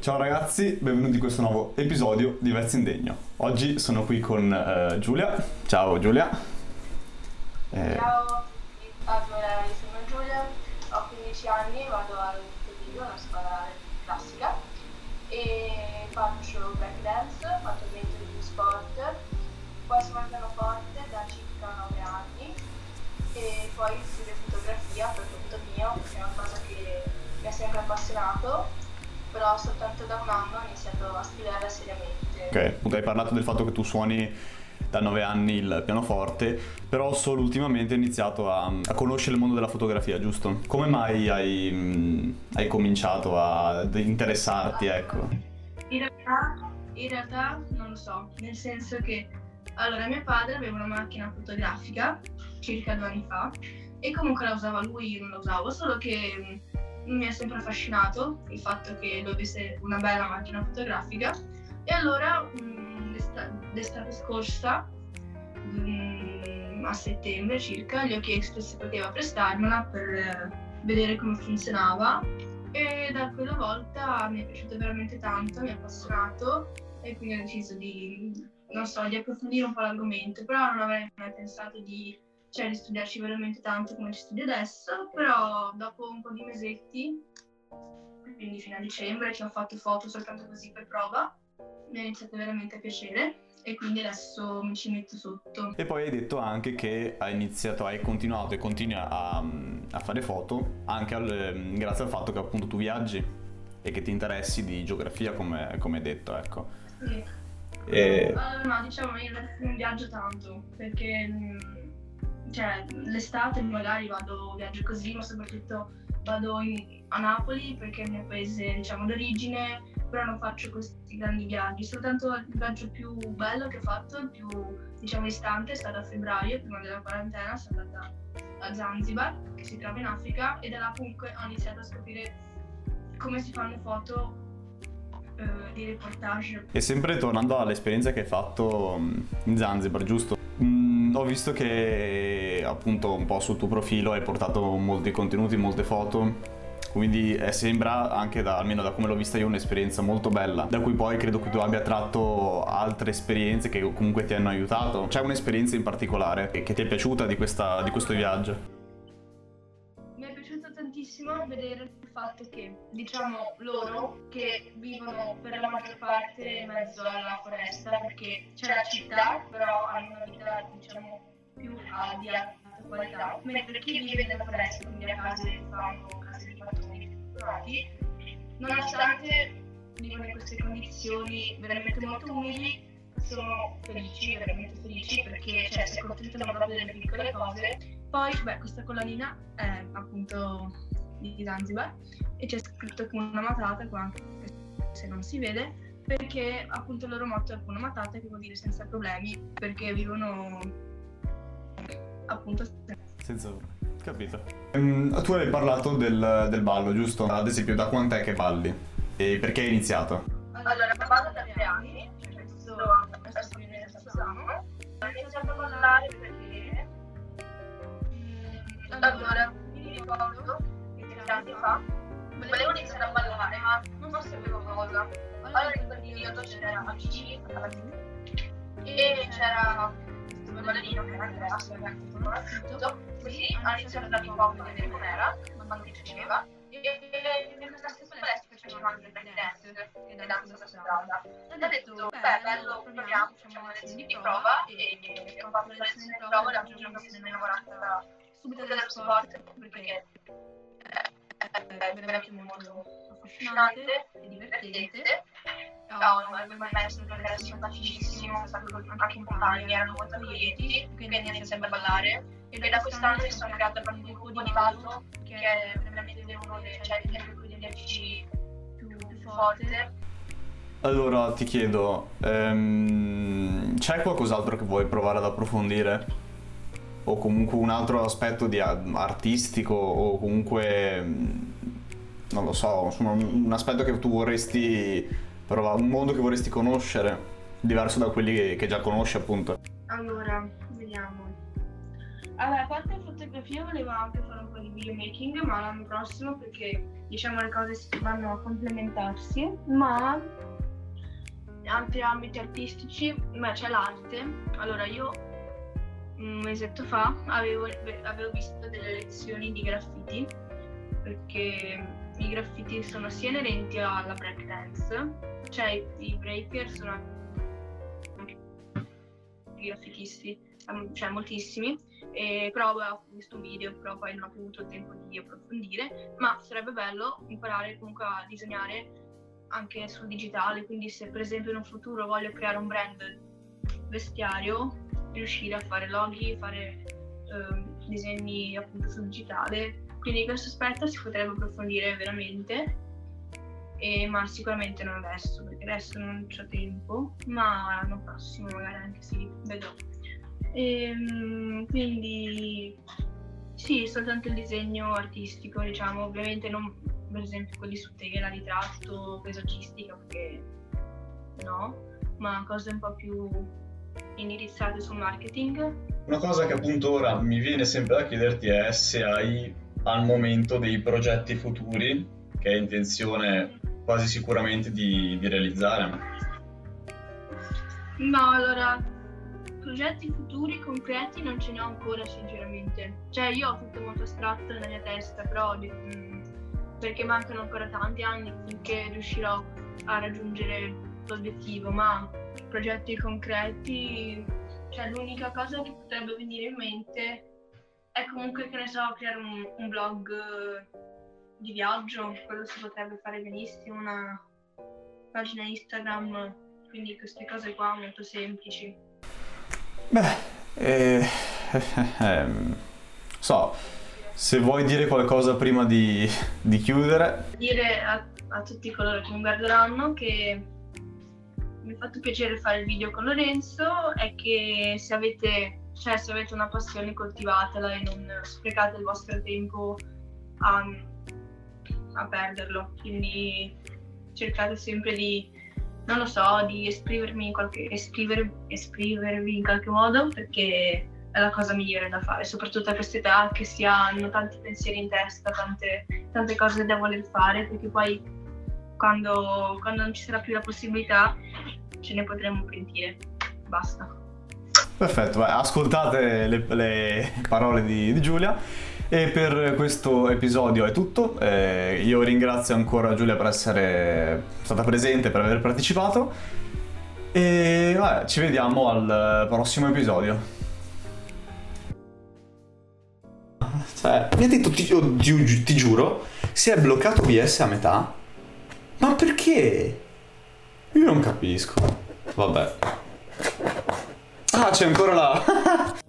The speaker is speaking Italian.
Ciao ragazzi, benvenuti in questo nuovo episodio di Vezzi in Degno. Oggi sono qui con eh, Giulia. Ciao Giulia. Eh... Ciao, allora io sono Giulia, ho 15 anni, vado al Tedillo, una scuola classica e faccio breakdance, attualmente di sport, poi suono il pianoforte da circa 9 anni e poi studio fotografia per conto mio, perché è una cosa che mi ha sempre appassionato però soltanto da un anno ho iniziato a studiarla seriamente. Ok, hai parlato del fatto che tu suoni da nove anni il pianoforte, però solo ultimamente hai iniziato a, a conoscere il mondo della fotografia, giusto? Come mai hai, mh, hai cominciato ad interessarti, ecco? In realtà, in realtà non lo so, nel senso che allora mio padre aveva una macchina fotografica circa due anni fa e comunque la usava lui, io non la usavo, solo che mi ha sempre affascinato il fatto che lui avesse una bella macchina fotografica. E allora l'estate scorsa mh, a settembre circa gli ho chiesto se poteva prestarmela per vedere come funzionava. E da quella volta mi è piaciuto veramente tanto, mi ha appassionato. E quindi ho deciso di, so, di approfondire un po' l'argomento, però non avrei mai pensato di cioè di studiarci veramente tanto come ci studio adesso, però dopo un po' di mesetti, quindi fino a dicembre, ci ho fatto foto soltanto così per prova, mi è iniziato veramente a piacere e quindi adesso mi ci metto sotto. E poi hai detto anche che hai iniziato, hai continuato e continui a, a fare foto anche al, grazie al fatto che appunto tu viaggi e che ti interessi di geografia come, come hai detto, ecco. Sì. E... Allora, no, diciamo io non viaggio tanto perché cioè, l'estate magari vado, viaggio così, ma soprattutto vado in, a Napoli perché è il mio paese diciamo d'origine, però non faccio questi grandi viaggi, soltanto il viaggio più bello che ho fatto, il più diciamo distante, è stato a febbraio, prima della quarantena, sono andata a Zanzibar, che si trova in Africa, e da là comunque ho iniziato a scoprire come si fanno foto eh, di reportage. E sempre tornando all'esperienza che hai fatto mm, in Zanzibar, giusto? Mm, ho visto che appunto un po' sul tuo profilo hai portato molti contenuti, molte foto. Quindi eh, sembra anche da, almeno da come l'ho vista io un'esperienza molto bella, da cui poi credo che tu abbia tratto altre esperienze che comunque ti hanno aiutato. C'è un'esperienza in particolare che ti è piaciuta di, questa, di questo viaggio? Tantissimo vedere il fatto che, diciamo, loro che vivono per la maggior parte in mezzo alla foresta, perché c'è la città, però hanno una vita, diciamo, più uh, di alta qualità, mentre chi vive nella foresta, quindi a case fanno case di mattoni strutturati, nonostante vivono in queste condizioni veramente molto umili, sono felici, veramente felici, perché cioè, si accontentano proprio delle piccole cose. Poi, beh, questa collanina è appunto di Zanzibar e c'è scritto una Matata qua, anche se non si vede, perché appunto il loro motto è Hakuna Matata, che vuol dire senza problemi, perché vivono appunto senza capito. Um, tu hai parlato del, del, ballo, giusto? Ad esempio, da quant'è che balli? E perché hai iniziato? Allora, ballo da cosa. Allora in quel periodo c'era amici e c'era questo ballerino che era Andrea, se non conosciuto, così ha iniziato a darmi un po' a vedere com'era, quando mi piaceva. E in questa stessa palestra facevamo anche il breakdance e danza da strada. E ho detto, beh, bello, proviamo, facciamo le lezioni di prova e ho fatto le lezioni di prova e la prima giorno mi sono innamorata subito dello sport perché è veramente molto affascinante e divertente. No, il maestro era simpaticissimo, anche i compagni erano molto lieti, quindi iniziamo a ballare. E da quest'anno mi sono creata proprio un gruppo di ballo che è veramente uno dei, cioè, degli amici più, più forte. Allora ti chiedo, um, c'è qualcos'altro che vuoi provare ad approfondire? o comunque un altro aspetto di artistico o comunque non lo so, insomma, un aspetto che tu vorresti provare, un mondo che vorresti conoscere, diverso da quelli che, che già conosci appunto. Allora, vediamo. Allora, a parte fotografia volevo anche fare un po' di videomaking, ma l'anno prossimo perché diciamo le cose si vanno a complementarsi, ma altri ambiti artistici, beh, c'è l'arte. Allora, io un mesetto fa avevo, avevo visto delle lezioni di graffiti, perché i graffiti sono sia inerenti alla breakdance, cioè i breaker sono anche graffitisti, cioè moltissimi, e però ho visto un video, però poi non ho più avuto tempo di approfondire, ma sarebbe bello imparare comunque a disegnare anche sul digitale, quindi se per esempio in un futuro voglio creare un brand vestiario, riuscire a fare loghi, fare eh, disegni appunto sul digitale, quindi questo aspetto si potrebbe approfondire veramente, e, ma sicuramente non adesso, perché adesso non ho tempo, ma l'anno prossimo magari anche sì, vedrò. E, ehm, quindi sì, soltanto il disegno artistico, diciamo, ovviamente non per esempio quelli su tela, ritratto, paesaggistica, perché no, ma cose un po' più indirizzate sul marketing. Una cosa che appunto ora mi viene sempre da chiederti è se hai al momento dei progetti futuri che hai intenzione quasi sicuramente di, di realizzare. No, allora, progetti futuri concreti non ce ne ho ancora sinceramente. Cioè io ho tutto molto astratto nella mia testa, però mm, perché mancano ancora tanti anni finché riuscirò a raggiungere l'obiettivo, ma progetti concreti, cioè l'unica cosa che potrebbe venire in mente è comunque che ne so, creare un, un blog di viaggio, quello si potrebbe fare benissimo, una pagina Instagram, quindi queste cose qua molto semplici. Beh, eh, ehm, so, se vuoi dire qualcosa prima di, di chiudere. Dire a, a, tutti coloro che mi guarderanno che mi ha fatto piacere fare il video con Lorenzo e che se avete, cioè, se avete una passione coltivatela e non sprecate il vostro tempo a, a perderlo. Quindi cercate sempre di, non lo so, di esprimermi in qualche, espriver, esprimervi in qualche modo perché è la cosa migliore da fare, soprattutto a questa età che si hanno tanti pensieri in testa, tante, tante cose da voler fare, perché poi quando, quando non ci sarà più la possibilità ce ne potremo pentire. Basta. Perfetto, vai, ascoltate le, le parole di, di, Giulia. E per questo episodio è tutto. Eh, io ringrazio ancora Giulia per essere stata presente, per aver partecipato. E vabbè, ci vediamo al prossimo episodio. Cioè, mi ha detto, ti, ti, ti giuro, si è bloccato OBS a metà. Ma perché? Io non capisco. Vabbè. Ah, c'è ancora la...